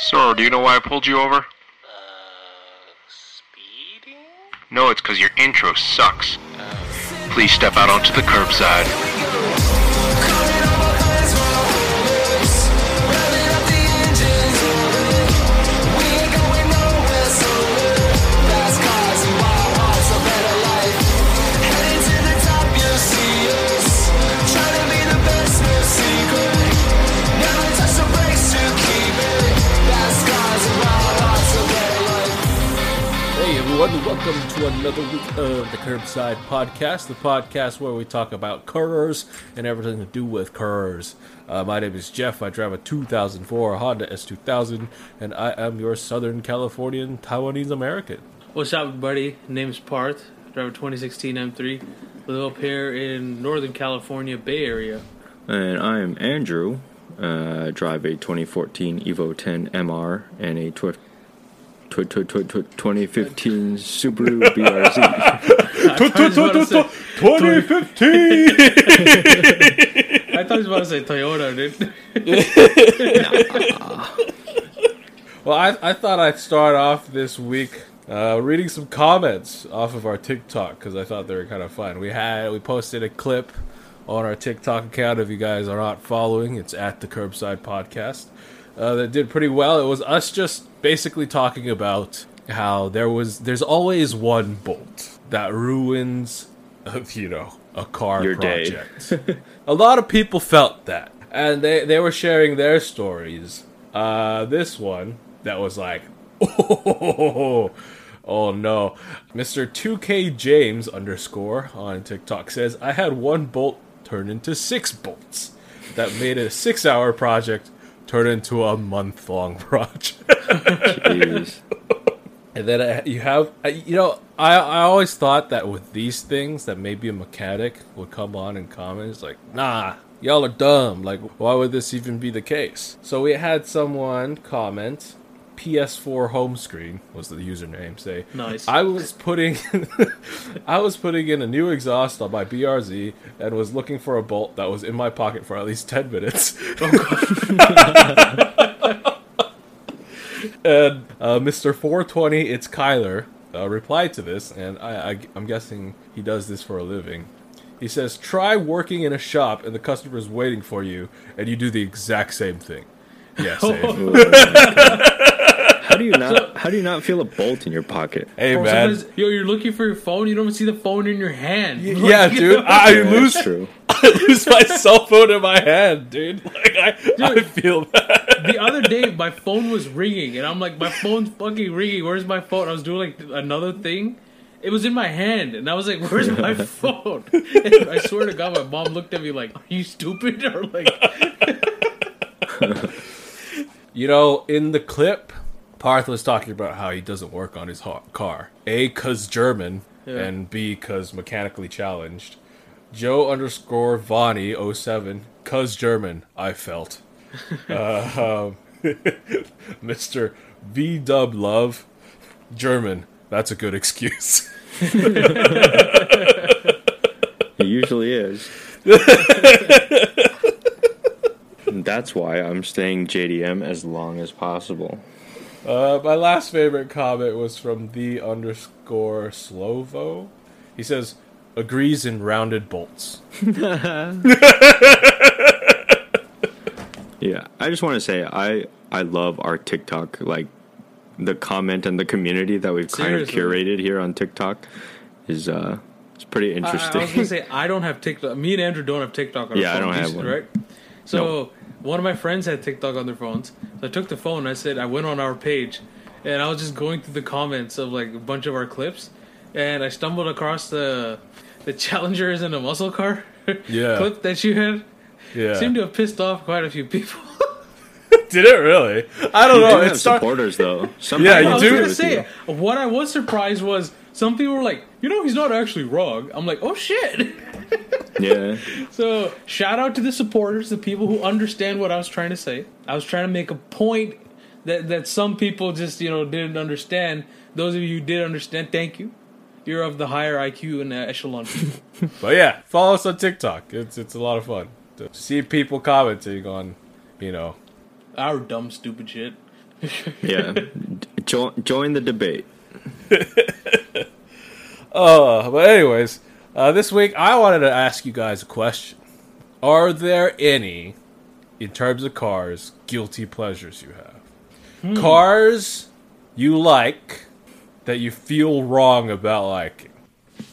Sir, do you know why I pulled you over? Uh, speeding? No, it's because your intro sucks. Please step out onto the curbside. Everyone, welcome to another week of the Curbside Podcast, the podcast where we talk about cars and everything to do with cars. Uh, my name is Jeff. I drive a 2004 Honda S2000, and I am your Southern Californian Taiwanese American. What's up, everybody? Name's Parth. Drive a 2016 M3. Live up here in Northern California, Bay Area. And I am Andrew. Uh, I drive a 2014 Evo 10 MR and a tw- tw- tw- tw- tw- 2015 Subaru BRZ. I thought he was about to say- 2015! I thought he was about to say Toyota, dude. well, I, I thought I'd start off this week uh, reading some comments off of our TikTok because I thought they were kind of fun. We had we posted a clip on our TikTok account. If you guys are not following, it's at the Curbside Podcast. Uh, that did pretty well. It was us just basically talking about how there was there's always one bolt that ruins, uh, you know, a car Your project. a lot of people felt that, and they they were sharing their stories. Uh, this one that was like, oh, oh no, Mister Two K James underscore on TikTok says I had one bolt turn into six bolts. That made a six hour project turn into a month long project. Jeez. And then you have, you know, I I always thought that with these things that maybe a mechanic would come on and comment. It's like, nah, y'all are dumb. Like, why would this even be the case? So we had someone comment. PS4 home screen was the username. Say, Nice. I was putting, I was putting in a new exhaust on my BRZ and was looking for a bolt that was in my pocket for at least ten minutes. and uh, Mr. 420, it's Kyler, uh, replied to this, and I, I, I'm guessing he does this for a living. He says, "Try working in a shop and the customer's waiting for you, and you do the exact same thing." Yeah, same. How do you not? How do you not feel a bolt in your pocket? hey Bro, man, sometimes- yo, you're looking for your phone. You don't even see the phone in your hand. yeah, dude, I, I lose, That's true. I lose my cell phone in my hand, dude. Like I, I Dude. feel that. the other day, my phone was ringing, and I'm like, my phone's fucking ringing. Where's my phone? I was doing like another thing. It was in my hand, and I was like, "Where's my phone?" And I swear to God, my mom looked at me like, "Are you stupid?" Or like, You know, in the clip, Parth was talking about how he doesn't work on his ho- car. A, cause German, Yeah. and B, cause mechanically challenged. Joe underscore Vonnie 07, cause German, I felt. uh, um, Mr. V Dub Love, German, that's a good excuse. It usually is. That's why I'm staying JDM as long as possible. Uh, my last favorite comment was from the underscore Slovo. He says, agrees in rounded bolts. Yeah, I just want to say I I love our TikTok like the comment and the community that we've kind of curated here on TikTok is uh it's pretty I, I was gonna say, I don't have TikTok. Me and Andrew don't have TikTok on our Yeah, I don't have one. Right? So one of my friends had TikTok on their phones. So I took the phone. I said I went on our page, and I was just going through the comments of like a bunch of our clips, and I stumbled across the the challengers in a muscle car Yeah. clip that you had. Yeah. Seemed to have pissed off quite a few people. Did it really? I don't You know. do have It's start- supporters though. Some Yeah, people you I was do. agree gonna say you. what I was surprised was some people were like, you know, he's not actually wrong. I'm like, oh shit. Yeah. So shout out to the supporters, the people who understand what I was trying to say. I was trying to make a point that that some people just you know didn't understand. Those of you who did understand, thank you. You're of the higher IQ and uh, echelon. But yeah, follow us on TikTok. It's it's a lot of fun to see people commenting on, you know. Our dumb, stupid shit. Yeah, jo- join the debate. Uh, but anyways, uh, this week I wanted to ask you guys a question. Are there any, in terms of cars, guilty pleasures you have? Cars you like that you feel wrong about liking?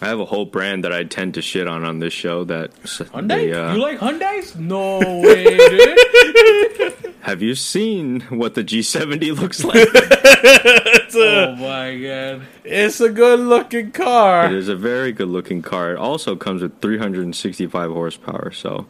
I have a whole brand that I tend to shit on on this show. That s- Hyundai? they, uh, you like Hyundai's? No way, dude. have you seen what the G70 looks like? oh my god. It's a good looking car. It is a very good looking car. It also comes with 365 horsepower. So,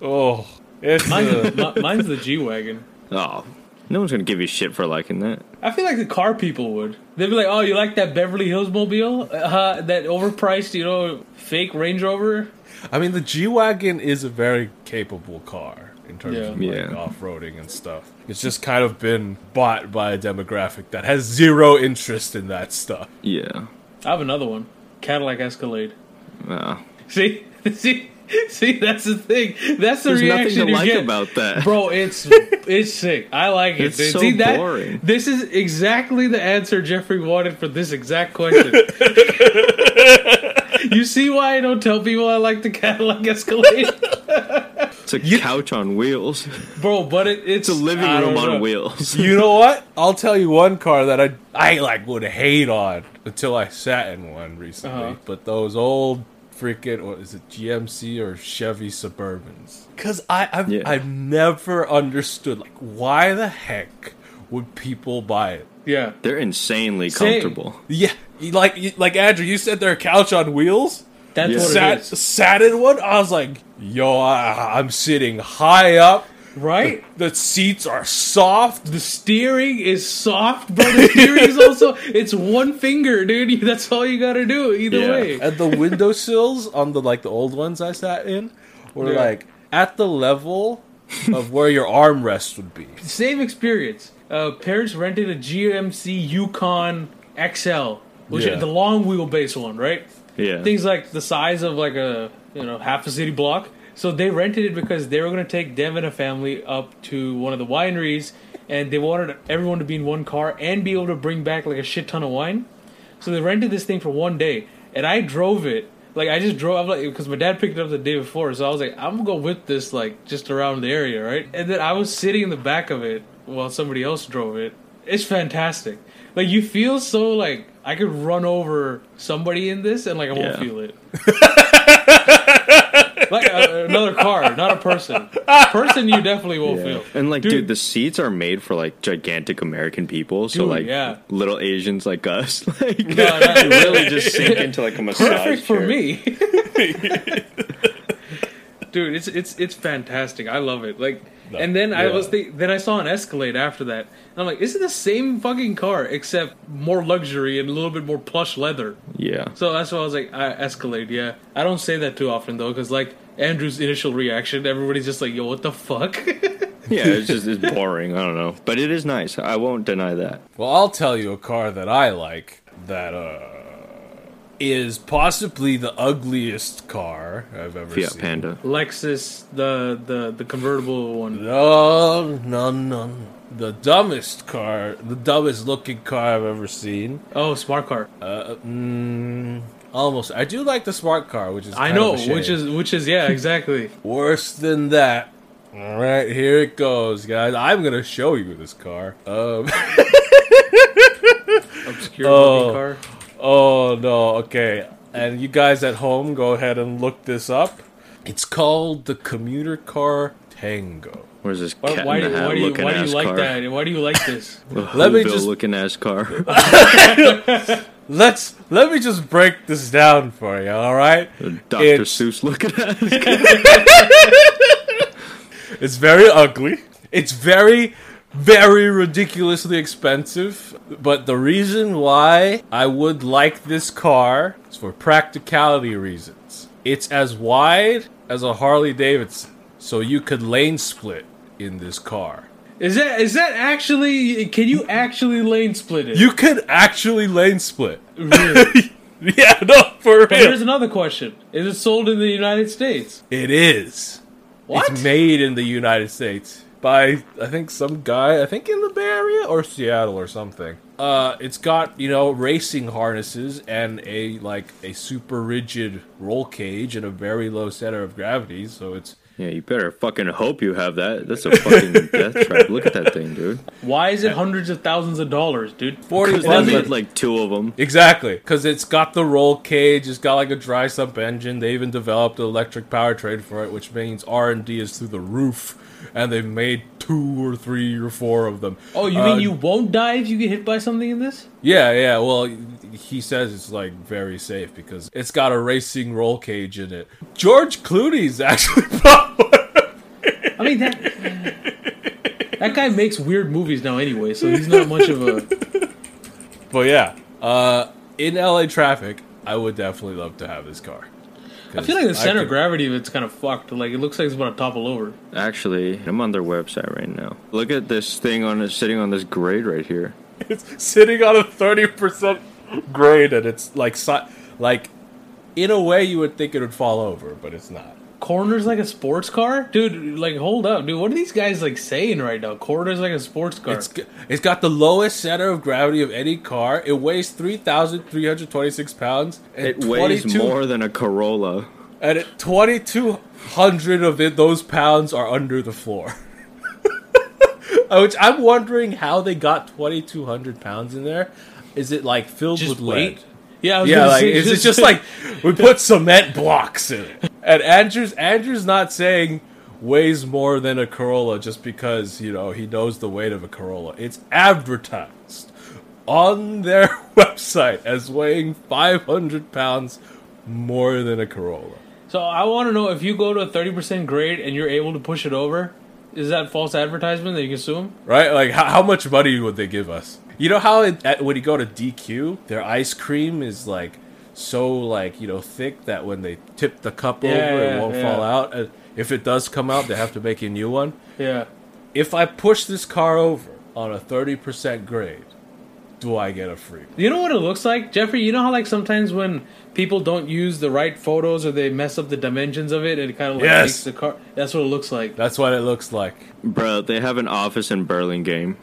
Oh, it's Mine's, a, the, mine's the G wagon. oh, no one's gonna give you shit for liking that. I feel like the car people would. They'd be like, "Oh, you like that Beverly Hills mobile? Uh, that overpriced, you know, fake Range Rover?" I mean, the G Wagon is a very capable car in terms Yeah. of like, Yeah. off roading and stuff. It's just kind of been bought by a demographic that has zero interest in that stuff. Yeah. I have another one, Cadillac Escalade. Uh, See, see, see. That's the thing. That's the there's nothing reaction to you like get. about that. Bro, it's it's sick. I like it. It's dude. so See that? boring. This is exactly the answer Jeffrey wanted for this exact question. you see why I don't tell people I like the Cadillac Escalade, It's a couch on wheels. bro? But it, it's, It's a living room on know. wheels. You know what? I'll tell you one car that I I like would hate on until I sat in one recently. Uh-huh. But those old freaking what is it GMC or Chevy Suburbans? Because I I've, Yeah. I've never understood like why the heck would people buy it? Yeah, They're insanely Same. comfortable. Yeah, like like Andrew, you said they're a couch on wheels. that's Yeah. what Sat it is, sat in one. I was like, yo, I, I'm sitting high up. Right? The seats are soft. The steering is soft, but the steering is also it's one finger, dude. That's all you gotta do either Yeah. way. and the windowsills on the like the old ones I sat in were Yeah. like at the level of where your armrest would be. Same experience. Uh, parents rented a GMC Yukon XL, which Yeah. is the long wheelbase one, right? Yeah. Things like the size of like a you know half a city block. So they rented it because they were going to take them and a family up to one of the wineries, and they wanted everyone to be in one car and be able to bring back like a shit ton of wine. So they rented this thing for one day, and I drove it. Like I just drove, I'm like, because my dad picked it up the day before, so I was like, I'm gonna go whip this like just around the area, right? And then I was sitting in the back of it while somebody else drove it. It's fantastic. Like you feel so like I could run over somebody in this and like I won't Yeah. feel it. like uh, another car, not a person. Person you definitely won't feel. And like, dude, Dude. the seats are made for like gigantic American people, so Dude, like yeah. little Asians like us, like No, no, really just sink into like a massage perfect for chair. me. Dude, it's it's it's fantastic. I love it. Like, and then I was think, then I saw an Escalade after that. And I'm like, is it the same fucking car except more luxury and a little bit more plush leather? Yeah, So that's why I was like, uh, Escalade. Yeah, I don't say that too often though, because like Andrew's initial reaction, everybody's just like, yo, what the fuck? yeah, it's just it's boring. I don't know, but it is nice. I won't deny that. Well, I'll tell you a car that I like that uh is possibly the ugliest car I've ever Fiat seen. Panda. Lexus, the the the convertible one. No, no, no. The dumbest car, the dumbest looking car I've ever seen. Oh, smart car. Uh, mm, almost. I do like the smart car, which is I know, of a shame. which is which is yeah, exactly. worse than that. All right, here it goes, guys. I'm gonna show you this car. Um, Obscure Oh. looking car. Oh no, okay. And you guys at home, go ahead and look this up. It's called the commuter car Tango. Where's this Why, cat why, in why do you looking why do ass you like car? that? Why do you like this? Let me just- looking ass car. Let's let me just break this down for you. All right, Dr. It's- Seuss looking ass car. It's very ugly. It's very, very ridiculously expensive. But the reason why I would like this car is for practicality reasons. It's as wide as a Harley Davidson, so you could lane split in this car. Is that is that actually? Can you actually lane split it? You could actually lane split. Really? yeah, no, for But here's another question: Is it sold in the United States? It is. What? It's made in the United States. By I think some guy I think in the Bay Area or Seattle or something. Uh, it's got you know racing harnesses and a like a super rigid roll cage and a very low center of gravity. So it's Yeah, you better fucking hope you have that. That's a fucking death trap. Look at that thing, dude. Why is it hundreds of thousands of dollars, dude? forty They bucks. made like two of them. Exactly, because it's got the roll cage. It's got like a dry sump engine. They even developed an electric powertrain for it, which means R and D is through the roof. And they've made two or three or four of them. Oh, you Uh, mean you won't die if you get hit by something in this? Yeah, yeah. Well, he says it's like very safe because it's got a racing roll cage in it. George Clooney's actually bought one. I mean that that guy makes weird movies now anyway, so he's not much of a. But yeah, uh, in LA traffic, I would definitely love to have this car. I feel like the center of gravity of it's kind of fucked. Like it looks like it's about to topple over. Actually, I'm on their website right now. Look at this thing on it sitting on this grade right here. It's sitting on a thirty percent grade, and it's like si- like in a way you would think it would fall over, but it's not. Corners like a sports car, dude. Like hold up, dude. What are these guys like saying right now? Corners like a sports car. It's it's got the lowest center of gravity of any car. It weighs three thousand three hundred twenty six pounds. And It weighs more than a Corolla. and twenty two hundred of it, those pounds are under the floor. Which I'm wondering how they got twenty two hundred pounds in there. Is it like filled just with weight. lead? Yeah, Yeah, like say, is it just like we put cement blocks in it? And Andrew's Andrew's not saying weighs more than a Corolla just because you know he knows the weight of a Corolla. It's advertised on their website as weighing 500 pounds more than a Corolla. So I want to know if you go to a thirty percent grade and you're able to push it over, is that false advertisement that you can consume? Right? Like how, how much money would they give us? You know how it, at, when you go to DQ, their ice cream is like so like you know thick that when they tip the cup Yeah, over, yeah, it won't yeah. fall out. And if it does come out, they have to make a new one. Yeah. If I push this car over on a thirty percent grade, do I get a free? one? You know what it looks like, Jeffrey? You know how like sometimes when people don't use the right photos or they mess up the dimensions of it, it kind of like Yes. makes the car. That's what it looks like. That's what it looks like. Bro, they have an office in Burlingame.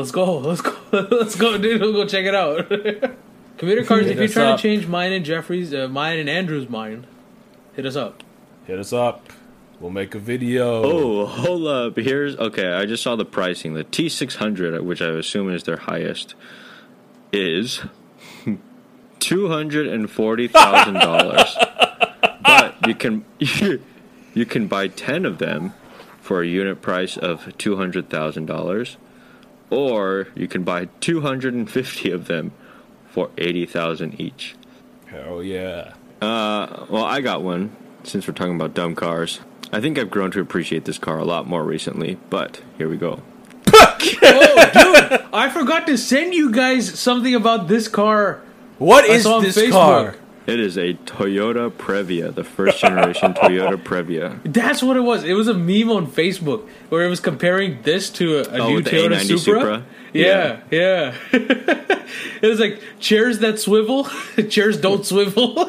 Let's go. Let's go. Let's go, dude. We'll go check it out. Commuter Cars. Hit if you're trying up. to change mine and Jeffrey's, uh, mine and Andrew's mind, hit us up. Hit us up. We'll make a video. Oh, hold up. Here's okay. I just saw the pricing. The T600, which I assume is their highest, is two hundred and forty thousand dollars. but you can you can buy ten of them for a unit price of two hundred thousand dollars, or you can buy two hundred and fifty of them for eighty thousand each. Hell yeah. Uh, well, I got one since we're talking about dumb cars. I think I've grown to appreciate this car a lot more recently, but here we go. oh, dude! I forgot to send you guys something about this car. What I is saw on this Facebook. car? It is a Toyota Previa, the first generation Toyota Previa. That's what it was. It was a meme on Facebook where it was comparing this to a, a Oh, new Toyota A90 Supra. Supra? Yeah, yeah. it was like chairs that swivel, chairs don't swivel,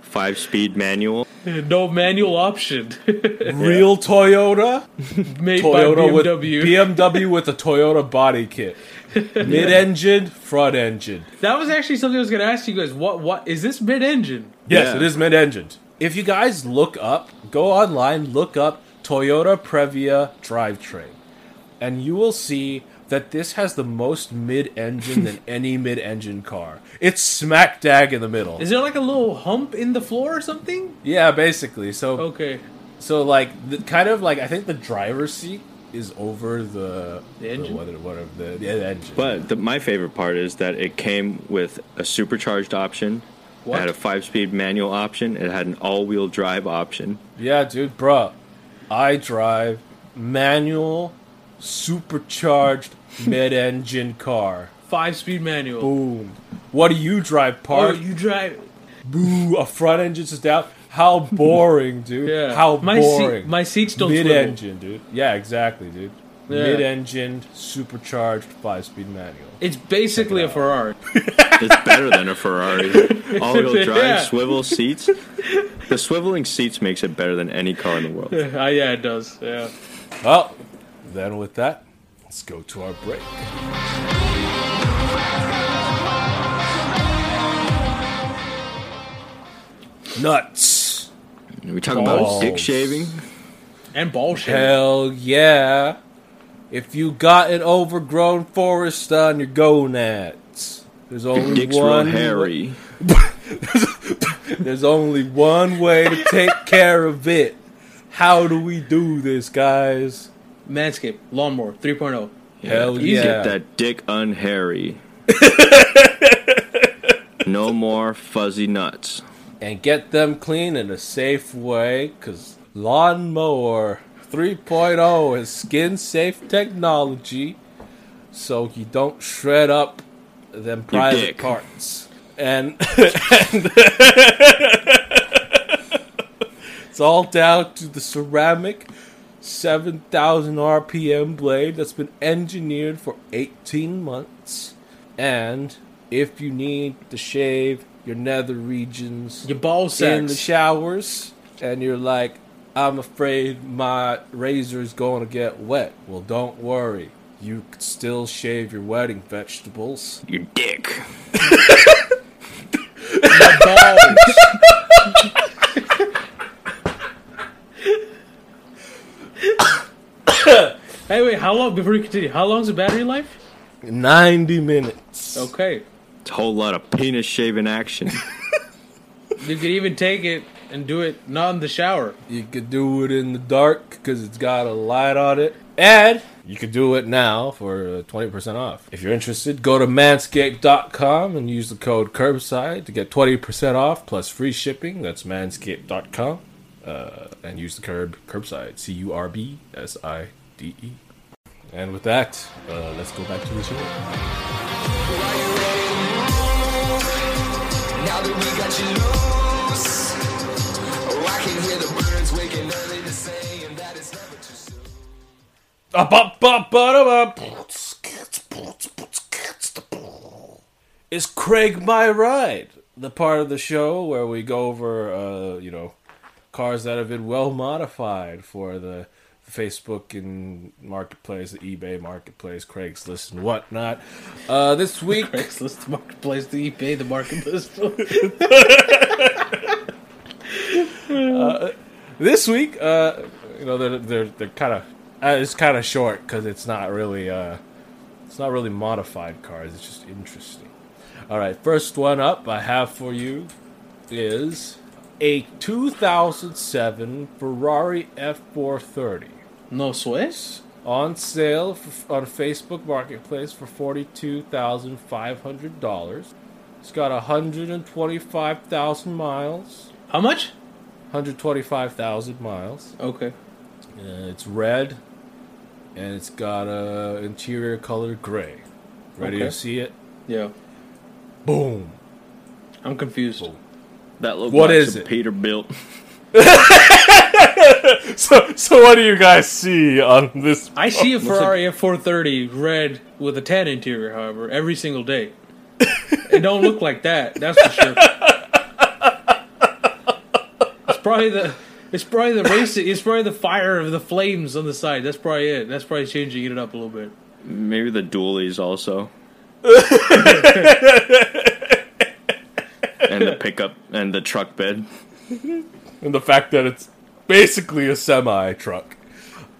Five speed manual. No manual option. Real Toyota? Made Toyota by with BMW. BMW with a Toyota body kit. Mid-engine, front engine. that was actually something I was going to ask you guys. What? What is this mid-engine? Yes, Yeah. it is mid-engine. If you guys look up, go online, look up Toyota Previa drivetrain, and you will see that this has the most mid-engine than any mid-engine car. It's smack dab in the middle. Is there like a little hump in the floor or something? yeah, basically. So, Okay. so like, the, kind of like I think the driver's seat is over the The engine? what, what, the, yeah, the engine. But the, my favorite part is that it came with a supercharged option. What? It had a five speed manual option. It had an all wheel drive option. Yeah, dude, bruh. I drive manual, supercharged mid-engine car. Five-speed manual. Boom. What do you drive, Oh, Park? you drive. Boo, a front engine just down. How boring, dude. Yeah. How my boring. Seat, my seats don't. Mid-engine, dude. Yeah, exactly, dude. Yeah. Mid-engine, supercharged, five-speed manual. It's basically a. Ferrari. It's better than a Ferrari. All wheel drive, Yeah. swivel seats. The swiveling seats makes it better than any car in the world. uh, yeah, it does. Yeah. Well, then with that, let's go to our break. Nuts. Are we talking about Balls. dick shaving? And ball shit. Hell yeah. If you got an overgrown forest on your gonads, there's only dick's real one hairy. There's only one way to take care of it. How do we do this, guys? Manscaped, lawnmower 3.0. Hell Easy. yeah. Get that dick unhairy. no more fuzzy nuts. and get them clean in a safe way because lawnmower 3.0 is skin safe technology so you don't shred up them private dick. parts and, and it's all down to the ceramic 7000 rpm blade that's been engineered for 18 months and if you need to shave your nether regions Your ball in the showers and you're like i'm afraid my razor is going to get wet well don't worry you can still shave your wedding vegetables Your dick. Your balls. hey, wait, how long, before you continue, how long's the battery life? 90 minutes Okay. It's a whole lot of penis shaving action. You could even take it and do it not in the shower. you could do it in the dark because it's got a light on it and you could do it now for uh, 20% off if you're interested go to manscaped.com and use the code curbside to get 20% off plus free shipping that's manscaped.com uh, and use the curb curbside. C-u-r-b-s-i-d-e and with that uh, let's go back to the show. Now that we got you loose, oh, I can hear the birds waking early to saying that it's never too soon. Is Craig my ride? The part of the show where we go over, uh, you know, cars that have been well modified for the Facebook and marketplace, the eBay marketplace, Craigslist and whatnot. Uh, this week, Craigslist, the marketplace, the eBay, the marketplace. this week, uh, you know, they're they're, they're kind of uh, it's kind of short because it's not really uh, it's not really modified cars. It's just interesting. All right, first one up I have for you is a 2007 Ferrari F430 no Swiss? on sale for, on Facebook Marketplace for forty-two thousand five hundred dollars. It's got hundred and twenty-five thousand miles. How much? Hundred twenty-five thousand miles. Okay. Uh, it's red, and it's got a interior color gray. Ready Okay. to see it? Yeah. Boom. I'm confused. That looked What like is some it? Peterbilt. So, so what do you guys see on this? I see a Ferrari F430 red with a tan interior, however, every single day. it don't look like that. That's for sure. It's probably the. It's probably the racing. It's probably the fire of the flames on the side. That's probably it. That's probably changing it up a little bit. Maybe the dualies also. and the pickup and the truck bed. and the fact that it's basically a semi truck.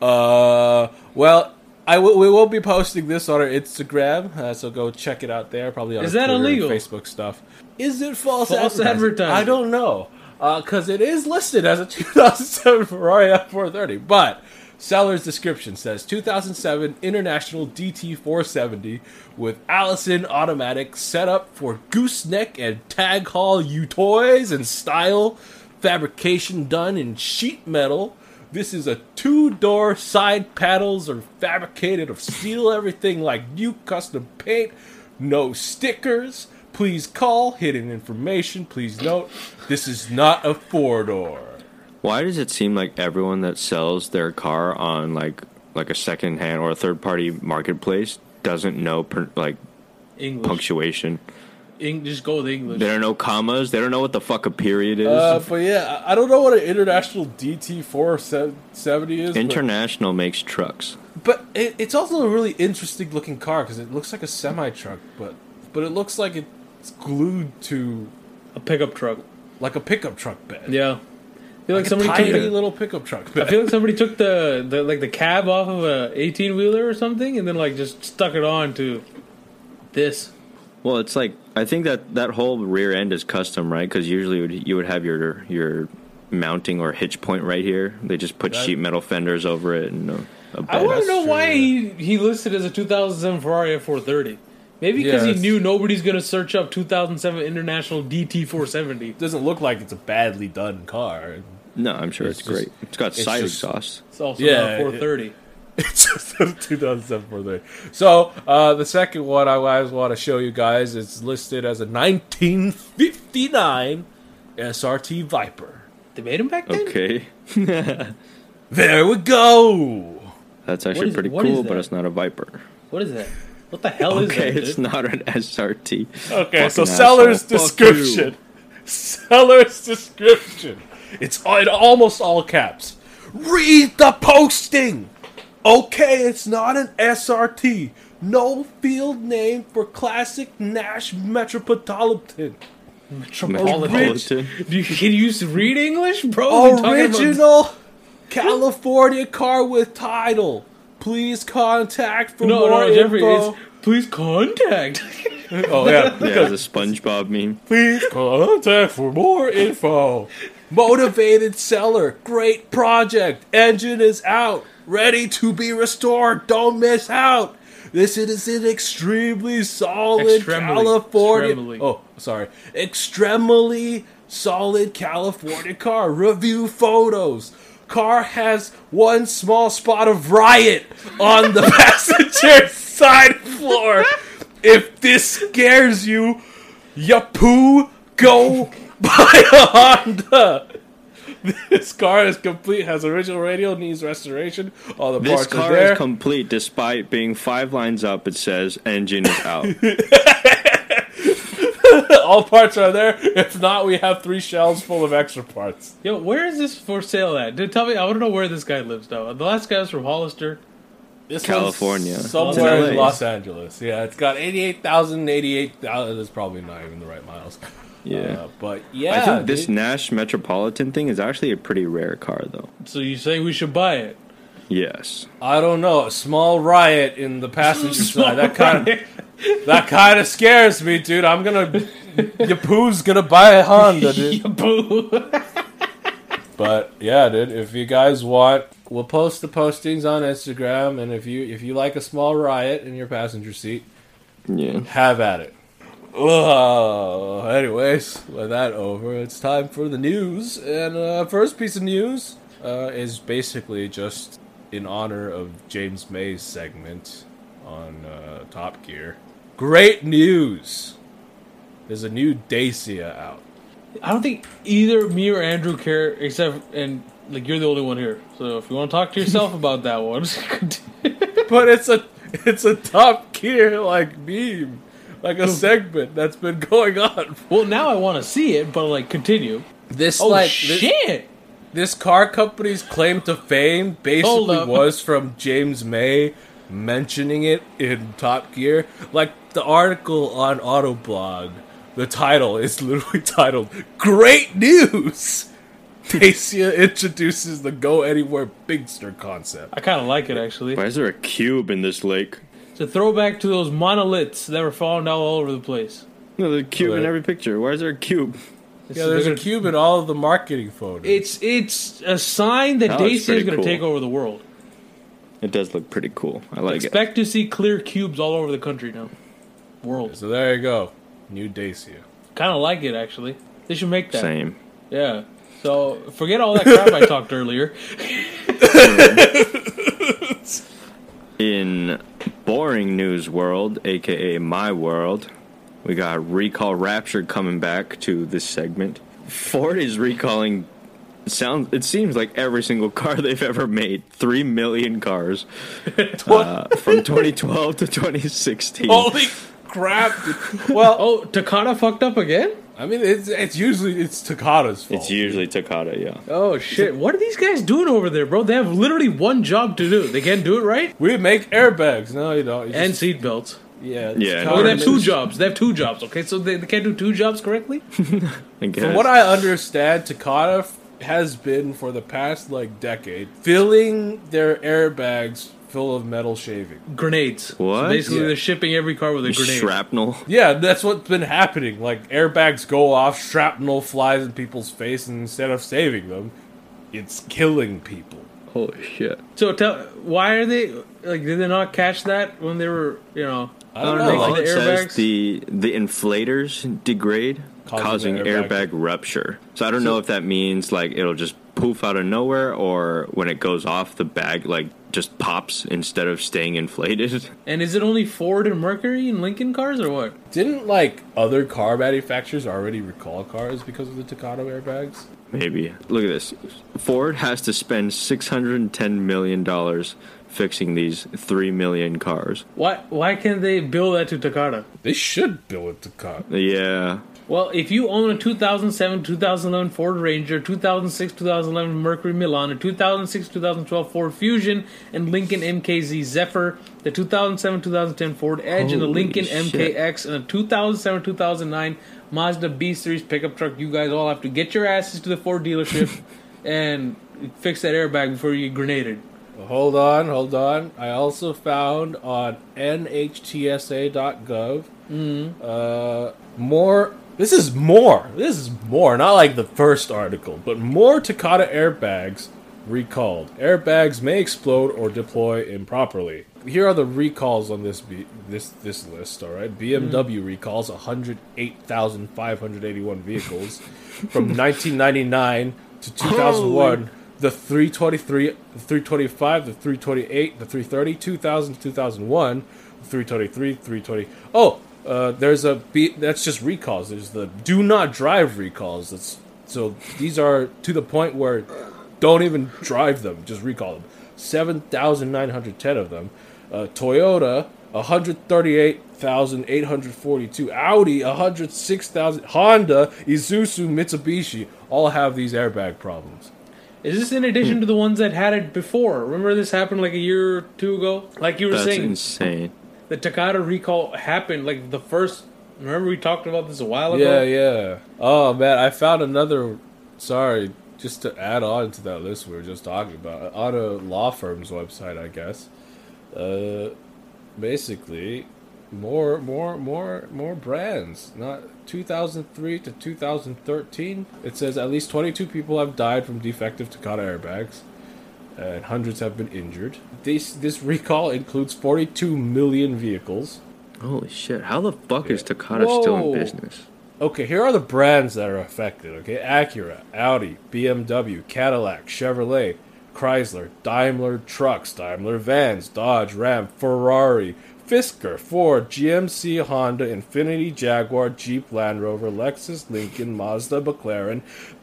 Uh, well, I will. We will be posting this on our Instagram, uh, so go check it out there. Probably on Is that Twitter and illegal? Facebook stuff. Is it false, False advertising? advertising. I don't know because it is listed as a 2007 Ferrari F430, but seller's description says 2007 International DT470 with Allison automatic setup for gooseneck and tag haul U toys and style fabrication done in sheet metal. This is a two-door side paddles are fabricated of steel, everything like new custom paint, no stickers. Please call, hidden information. Please note, this is not a four-door. Why does it seem like everyone that sells their car on like like a second hand or a third party marketplace doesn't know per, like English. punctuation? Eng- just go with English. They don't know commas. They don't know what the fuck a period is. Uh, but yeah, I I don't know what an international DT four seventy is. but- International makes trucks. But it, it's also a really interesting looking car because it looks like a semi truck, but but it looks like it's glued to a pickup truck. like a pickup truck bed. Yeah. I feel like, like somebody a took tiny the, little pickup truck I feel like somebody took the, the like the cab off of a eighteen wheeler or something, and then like just stuck it on to this. Well, it's like I think that that whole rear end is custom, right? Because usually you would, you would have your your mounting or hitch point right here. They just put That- sheet metal fenders over it and a, a I bed. want to know true, why yeah. he he listed as a 2007 Ferrari F430. Maybe because Yeah, he knew nobody's gonna search up 2007 International DT470. Doesn't look like it's a badly done car. No, I'm sure It's it's, just- great. It's got it's side just- exhaust. It's also Yeah, not a 430. It's just a 2007 Ford Ranger. So uh, the second one I always want to show you guys is listed as a 1959 SRT Viper. They made him back then. Okay, There we go. that's actually is- pretty cool, but it's not a Viper. What is that? What the hell is Okay, that? it's not an SRT. Okay, so seller's asshole. Description. Seller's description. It's in almost all caps. Read the posting. Okay, it's not an SRT. No field name for classic Nash Metropolitan. Metropolitan. Do you, can you read English, bro? We're about- Original California car with title. Please contact for No, more no, Jeffrey. info. It's, please contact. oh yeah, Yeah, the SpongeBob meme. Please contact for more info. Motivated seller. Great project. Engine is out. Ready to be restored. Don't miss out. This is an extremely solid Extremely. California. Extremely. Oh, sorry. Extremely solid California car. Review photos. Car has one small spot of riot on the passenger side floor. If this scares you, Yapoo, go buy a Honda. This car is complete, has original radio, needs restoration. All the This parts are car there. is complete despite being five lines up. It says engine is out. All parts are there. If not, we have three shelves full of extra parts. Yo, where is this for sale at? Dude, tell me. I want to know where this guy lives though. The last guy was from Hollister. This California. somewhere in Los Angeles. Yeah, it's got 88,000, 88,000. That's probably not even the right miles. Yeah. Uh, but yeah, I think this. Nash Metropolitan thing is actually a pretty rare car, though. So you say we should buy it? Yes. I don't know. A small riot in the passenger side. That kind of riot. That kind of scares me, dude. I'm gonna Yapoo's gonna buy a Honda, dude. But yeah, dude. If you guys want, we'll post the postings on Instagram, and if you if you like a small riot in your passenger seat, Yeah. have at it. Oh, anyways, with that over, it's time for the news. And uh, first piece of news uh, is basically just in honor of James May's segment on uh, Top Gear. Great news! There's a new Dacia out. I don't think either me or Andrew care, except and like you're the only one here. So if you want to talk to yourself about that one, But it's a it's a Top Gear like meme, like a segment that's been going on. well, now I want to see it, but like continue. This Oh like this, shit! this car company's claim to fame basically was from James May mentioning it in Top Gear. Like the article on Autoblog, the title is literally titled "Great News." Dacia introduces the Go Anywhere Bigster concept. I kind of like it actually. Why is there a cube in this lake? It's a throwback to those monoliths that were found all over the place. No, there's a cube in every picture. Why is there a cube? It's- Yeah, there's they're a cube in all of the marketing photos. It's it's a sign that oh, That Dacia is going to cool. take over the world. It does look pretty cool. I like it. Expect to see clear cubes all over the country now. World. so there you go, new Dacia. Kind of like it actually. They should make that. Same. Yeah. So forget all that crap I talked earlier. In boring news world, aka my world, we got Recall Rapture coming back to this segment. Ford is recalling sounds it seems like every single car they've ever made. Three million cars. Uh, from twenty twelve to twenty sixteen. Holy crap. Well, Oh, Takata fucked up again? I mean, it's it's usually it's Takata's fault. It's usually Takata, yeah. Oh shit! What are these guys doing over there, bro? They have literally one job to do. They can't do it right. we make airbags. No, you don't. You And just- seatbelts. yeah, Yeah, Takata Oh, they have two jobs. They have two jobs. Okay, so they, they can't do two jobs correctly. I guess. From what I understand, Takata f- has been for the past like decade filling their airbags full of metal shaving. Grenades. So What? basically, Yeah. they're shipping every car with a grenade. Shrapnel. Yeah, that's what's been happening. Like airbags go off, shrapnel flies in people's face, and instead of saving them, it's killing people. Holy shit. So tell, why are they like? Did they not catch that when they were, you know? I don't know. making All the it says airbags? the the inflators degrade, Causing causing, airbag airbag, rupture. So I don't know if that means like it'll just poof out of nowhere, or when it goes off, the bag like just pops instead of staying inflated. And is it only Ford and Mercury and Lincoln cars or what? Didn't like other car manufacturers already recall cars because of the Takata airbags? Maybe. Look at this. Ford has to spend six hundred and ten million dollars fixing these three million cars. Why why can't they bill that to Takata? They should build to Takata. Yeah. Well, if you own a 2007, 2011 Ford Ranger, 2006, 2011 Mercury Milan, a 2006, 2012 Ford Fusion, and Lincoln MKZ Zephyr, the 2007, 2010 Ford Edge, and the Lincoln shit. MKX, and a 2007, 2009 Mazda B Series pickup truck, you guys all have to get your asses to the Ford dealership and fix that airbag before you get grenaded. Hold on, hold on. I also found on NHTSA.gov uh, more. This is more. This is more. Not like the first article, but more Takata airbags recalled. Airbags may explode or deploy improperly. Here are the recalls on this this this list. All right, BMW hmm. recalls 108,581 vehicles from 1999 to 2001 the 323, the 325, the 328, the 330, 2000, 2001, the 323, 320. Oh, uh, there's a B, that's just recalls. There's the do not drive recalls. That's so these are to the point where don't even drive them, just recall them. 7,910 of them. Uh, Toyota 138,842. Audi 106,000. Honda, Isuzu, Mitsubishi all have these airbag problems. Is this in addition to the ones that had it before? Remember this happened like a year or two ago? Like you were That's saying, insane. The Takata recall happened like the first. Remember we talked about this a while ago. Yeah, yeah. Oh man, I found another. Sorry, just to add on to that list we were just talking about on a law firm's website, I guess. Uh, basically, more, more, more, more brands. Not 2003 to 2013. It says at least 22 people have died from defective Takata airbags, Uh, and hundreds have been injured. This this recall includes 42 million vehicles. Holy shit! How the fuck is Takata still in business? Okay, here are the brands that are affected. Okay, Acura, Audi, BMW, Cadillac, Chevrolet, Chrysler, Daimler Trucks, Daimler Vans, Dodge, Ram, Ferrari, Fisker, Ford, GMC, Honda, Infiniti, Jaguar, Jeep, Land Rover, Lexus, Lincoln, Mazda, McLaren,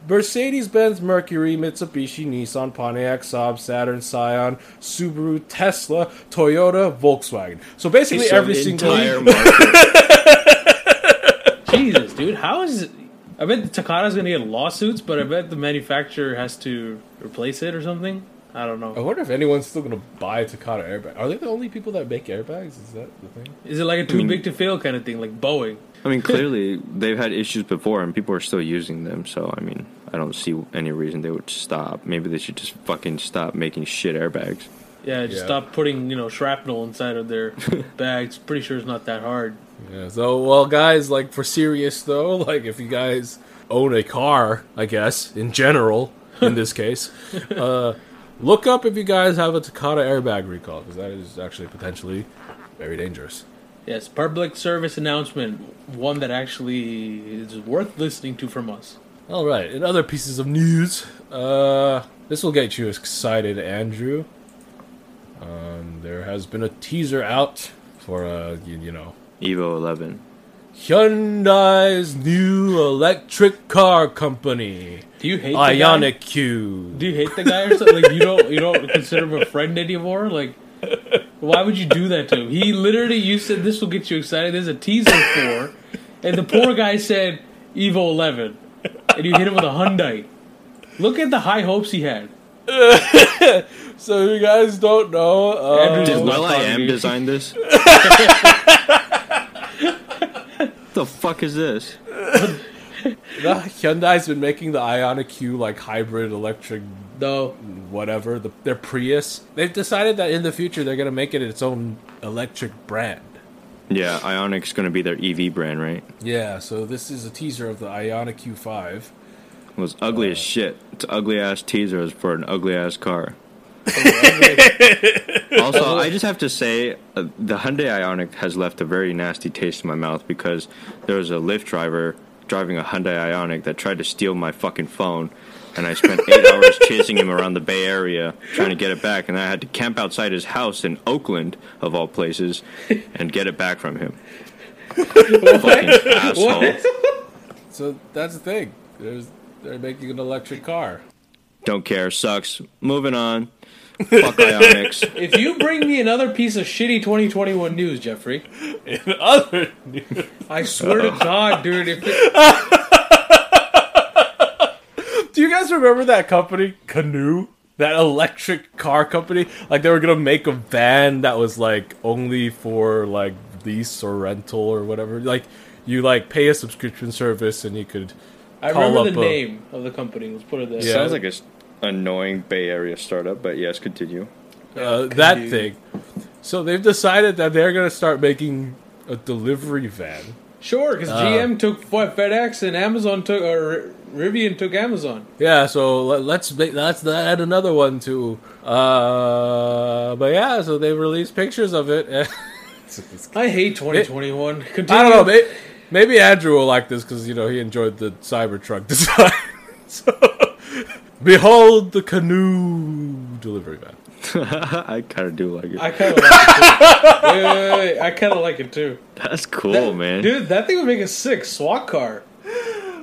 Mercedes-Benz, Mercury, Mitsubishi, Nissan, Pontiac, Saab, Saturn, Scion, Subaru, Tesla, Toyota, Volkswagen. So basically, So every single entire market. Jesus, dude, how is it? I bet the Takata's gonna get lawsuits, but I bet the manufacturer has to replace it or something. I don't know. I wonder if anyone's still gonna buy a Takata airbag. Are they the only people that make airbags? Is that the thing? Is it like a too mean- big to fail kind of thing, like Boeing? I mean, clearly they've had issues before, and people are still using them. So I mean, I don't see any reason they would stop. Maybe they should just fucking stop making shit airbags. Yeah, just Yeah. stop putting you know shrapnel inside of their bags. Pretty sure it's not that hard. Yeah. So, well, guys, like for serious though, like if you guys own a car, I guess in general, in this case, uh, look up if you guys have a Takata airbag recall because that is actually potentially very dangerous. Yes, public service announcement, one that actually is worth listening to from us. All right. In other pieces of news, uh, this will get you excited, Andrew. Um, there has been a teaser out for uh, you, you know, Evo 11. Hyundai's new electric car company, Do you hate the guy? Ioniq Q. Do you hate the guy or something? Like you don't you don't consider him a friend anymore? Like Why would you do that to him? He literally, you said this will get you excited. There's a teaser for, and the poor guy said Evo 11, and you hit him with a Hyundai. Look at the high hopes he had. So you guys don't know. Uh, Andrew Did will.i.am me. design this? the fuck is this? the Hyundai's been making the Ionic Q like hybrid electric No, whatever. The, their Prius. They've decided that in the future they're gonna make it its own electric brand. Yeah, Ioniq's gonna be their EV brand, right? Yeah. So this is a teaser of the Ionic Q5. It was ugly as uh, shit. It's ugly ass teasers for an ugly ass car. Also, I just have to say, uh, the Hyundai Ioniq has left a very nasty taste in my mouth because there was a Lyft driver driving a Hyundai Ioniq that tried to steal my fucking phone, and I spent eight hours chasing him around the Bay Area trying to get it back, and I had to camp outside his house in Oakland, of all places, and get it back from him. fucking asshole. So that's the thing. There's they're making an electric car. Don't care. Sucks. Moving on. Fuck Ioniqs. if you bring me another piece of shitty 2021 news, Jeffrey, In other news, I swear to God, dude, if it, do you guys remember that company, Canoo? That electric car company? Like they were gonna make a van that was like only for like lease or rental or whatever. Like you like pay a subscription service and you could. I Call remember up the a- name of the company. Let's put it there. Yeah. Sounds like a s- annoying Bay Area startup, but yes, continue. uh, that Canoo. thing. So they've decided that they're gonna start making a delivery van. Sure, because Uh, GM took what, FedEx and Amazon took, or Rivian took Amazon. Yeah, so let, let's make let's add another one too. Uh, but yeah, so they released pictures of it. I hate 2021. Continue. I don't know. Maybe, maybe Andrew will like this because you know he enjoyed the Cybertruck design. so, behold the Canoo delivery van. I kind of do like it. I kind of like it too. wait, wait, wait, I kind of like it too. That's cool, That- man. Dude, that thing would make a sick SWAT car.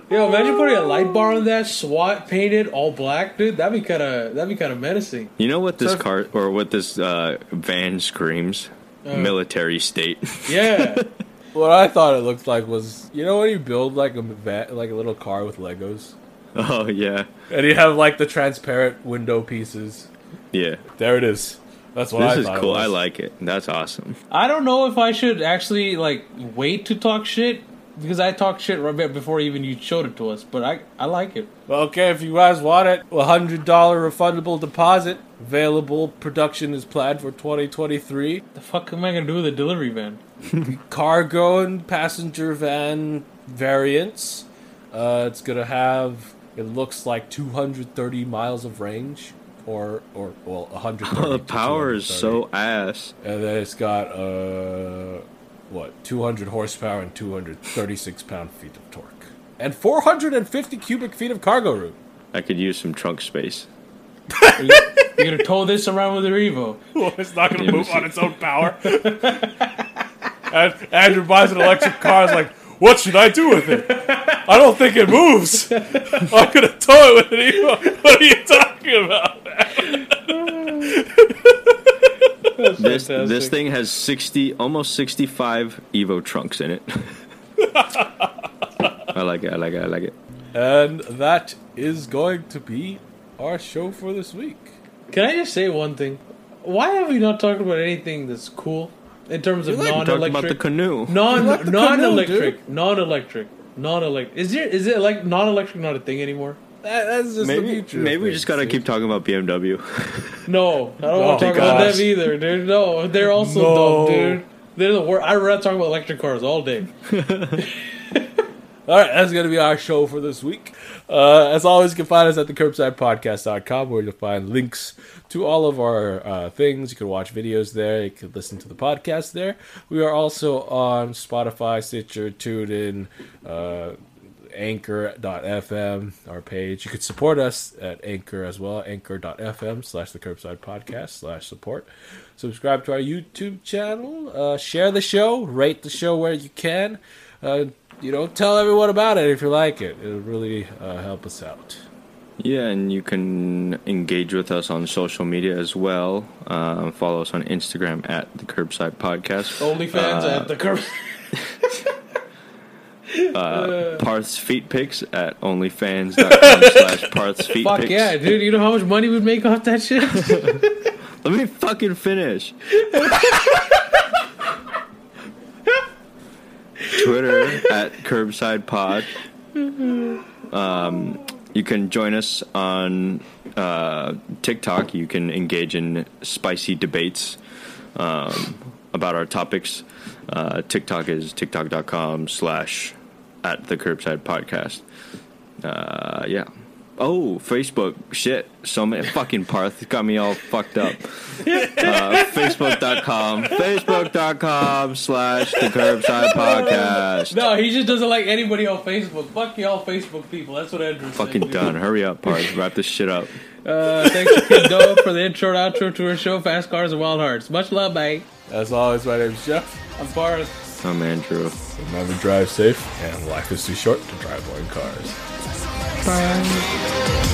Yo, imagine putting a light bar on that, SWAT painted all black, dude. That'd be kind of that'd be kind of menacing. You know what this So- car or what this uh, van screams? Military state. Yeah, What I thought it looked like was you know when you build like a va- like a little car with Legos oh yeah, and you have like the transparent window pieces. yeah. There it is. That's what I This is thought it cool. was. I like it. That's awesome. I don't know if I should actually like wait to talk shit because I talked shit right back before even you showed it to us. But I I like it. Well, okay, if you guys want it, a hundred dollar refundable deposit available. Production is planned for 2023. The fuck am I gonna do with a delivery van? Cargo and passenger van variants. Uh, it's gonna have. It looks like 230 miles of range, or or well, 130. Oh, the power is so ass. And then it's got uh, what 200 horsepower and 236 pound feet of torque, and 450 cubic feet of cargo room. I could use some trunk space. You're gonna tow this around with your Evo. Well, it's not gonna move on its own power. And Andrew buys an electric car. Is like, what should I do with it? I don't think it moves. I'm going to tow it with an Evo. What are you talking about? This this thing has sixty, almost sixty-five Evo trunks in it. I like it. I like it. I like it. And that is going to be our show for this week. Can I just say one thing? Why have we not talked about anything that's cool in terms of We talked about the non-electric? Canoo. Non like the non-electric, non-electric, non-electric. Is there is it like non-electric not a thing anymore? That, that's just the Maybe future. maybe we just gotta keep talking about BMW. No, I don't Oh, want to talk about them either, dude. No, they're also No. dumb, dude. They're the worst. I'd rather talk about electric cars all day. All right, that's going to be our show for this week. Uh, as always, you can find us at thecurbsidepodcast.com where you'll find links to all of our uh, things. You can watch videos there. You can listen to the podcast there. We are also on Spotify, Stitcher, TuneIn, uh, Anchor.fm, our page. You could support us at Anchor as well, anchor.fm slash the curbside podcast slash support. Subscribe to our YouTube channel. Uh, share the show. Rate the show where you can. Uh, you know, tell everyone about it if you like it. It'll really uh, help us out. Yeah, and you can engage with us on social media as well. Uh, follow us on Instagram at the Curbside Podcast. OnlyFans Uh, at the curb. Parth's Feet Pics at onlyfans.com slash Parth's Feet Fuck Pics. yeah, dude! You know how much money we'd make off that shit? Let me fucking finish. Twitter at Curbside Pod. Um, you can join us on uh, TikTok. You can engage in spicy debates um, about our topics. Uh, TikTok is tiktok.com slash at the Curbside Podcast. Uh, yeah. Oh, Facebook. Shit. So many fucking Parth got me all fucked up. Uh, Facebook.com. Facebook.com slash the curbside podcast. no, he just doesn't like anybody on Facebook. Fuck y'all, Facebook people. That's what Andrew's Fucking saying, dude. done. Hurry up, Parth. Wrap this shit up. Uh, thanks to Kid Doe for the intro and outro to our show, Fast Cars and Wild Hearts. Much love, mate. As always, my name's Jeff. I'm Parth. I'm Andrew. Remember, drive safe, and life is too short to drive boring cars. Wild